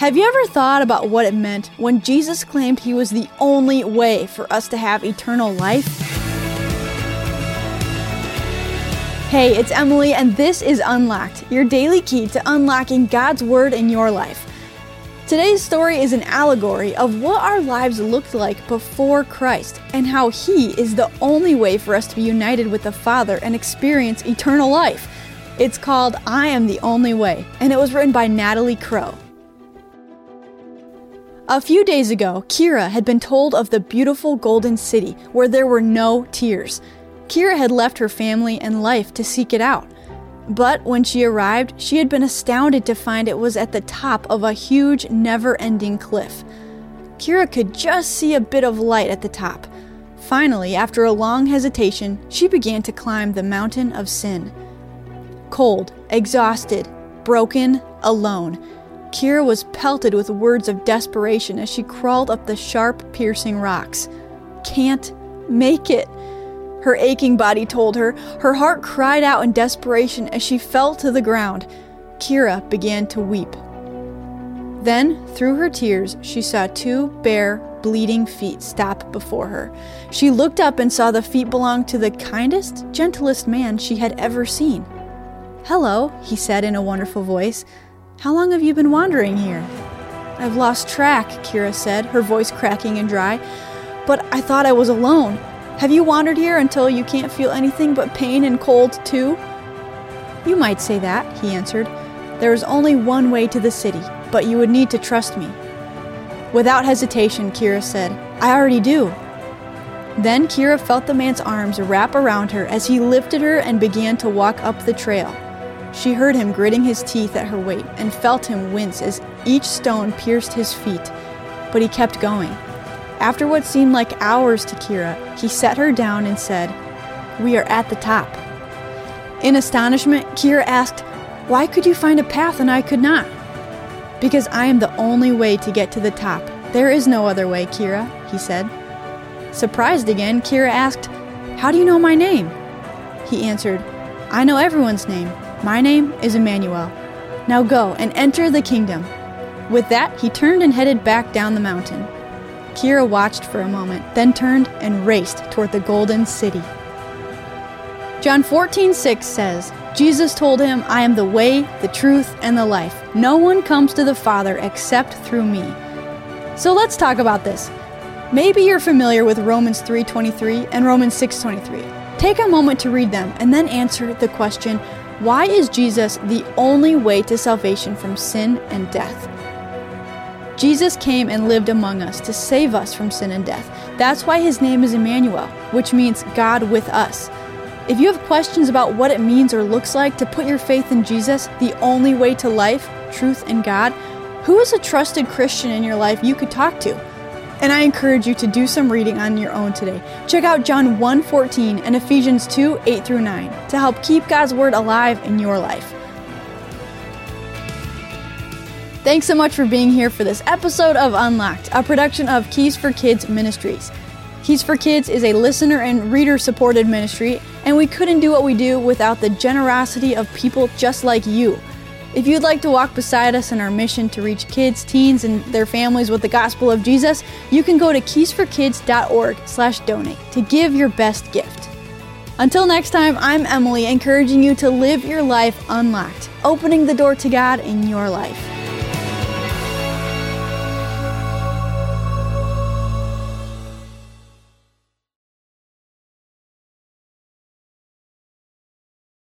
Have you ever thought about what it meant when Jesus claimed he was the only way for us to have eternal life? Hey, it's Emily, and this is Unlocked, your daily key to unlocking God's Word in your life. Today's story is an allegory of what our lives looked like before Christ and how He is the only way for us to be united with the Father and experience eternal life. It's called I Am the Only Way, and it was written by Natalie Crow. A few days ago, Kira had been told of the beautiful Golden City where there were no tears. Kira had left her family and life to seek it out. But when she arrived, she had been astounded to find it was at the top of a huge, never ending cliff. Kira could just see a bit of light at the top. Finally, after a long hesitation, she began to climb the mountain of sin. Cold, exhausted, broken, alone, Kira was pelted with words of desperation as she crawled up the sharp, piercing rocks. Can't make it. Her aching body told her. Her heart cried out in desperation as she fell to the ground. Kira began to weep. Then, through her tears, she saw two bare, bleeding feet stop before her. She looked up and saw the feet belonged to the kindest, gentlest man she had ever seen. Hello, he said in a wonderful voice. How long have you been wandering here? I've lost track, Kira said, her voice cracking and dry. But I thought I was alone. Have you wandered here until you can't feel anything but pain and cold, too? You might say that, he answered. There is only one way to the city, but you would need to trust me. Without hesitation, Kira said, I already do. Then Kira felt the man's arms wrap around her as he lifted her and began to walk up the trail. She heard him gritting his teeth at her weight and felt him wince as each stone pierced his feet, but he kept going. After what seemed like hours to Kira, he set her down and said, We are at the top. In astonishment, Kira asked, Why could you find a path and I could not? Because I am the only way to get to the top. There is no other way, Kira, he said. Surprised again, Kira asked, How do you know my name? He answered, I know everyone's name. My name is Emmanuel. Now go and enter the kingdom. With that, he turned and headed back down the mountain. Kira watched for a moment, then turned and raced toward the golden city. John 14:6 says, Jesus told him, "I am the way, the truth, and the life. No one comes to the Father except through me." So let's talk about this. Maybe you're familiar with Romans 3:23 and Romans 6:23. Take a moment to read them and then answer the question, why is Jesus the only way to salvation from sin and death? Jesus came and lived among us to save us from sin and death. That's why his name is Emmanuel, which means God with us. If you have questions about what it means or looks like to put your faith in Jesus, the only way to life, truth, and God, who is a trusted Christian in your life you could talk to? And I encourage you to do some reading on your own today. Check out John 1:14 and Ephesians 2, 8 through 9 to help keep God's word alive in your life. Thanks so much for being here for this episode of Unlocked, a production of Keys for Kids Ministries. Keys for Kids is a listener and reader supported ministry, and we couldn't do what we do without the generosity of people just like you. If you'd like to walk beside us in our mission to reach kids, teens, and their families with the gospel of Jesus, you can go to keysforkids.org/donate to give your best gift. Until next time, I'm Emily, encouraging you to live your life unlocked, opening the door to God in your life.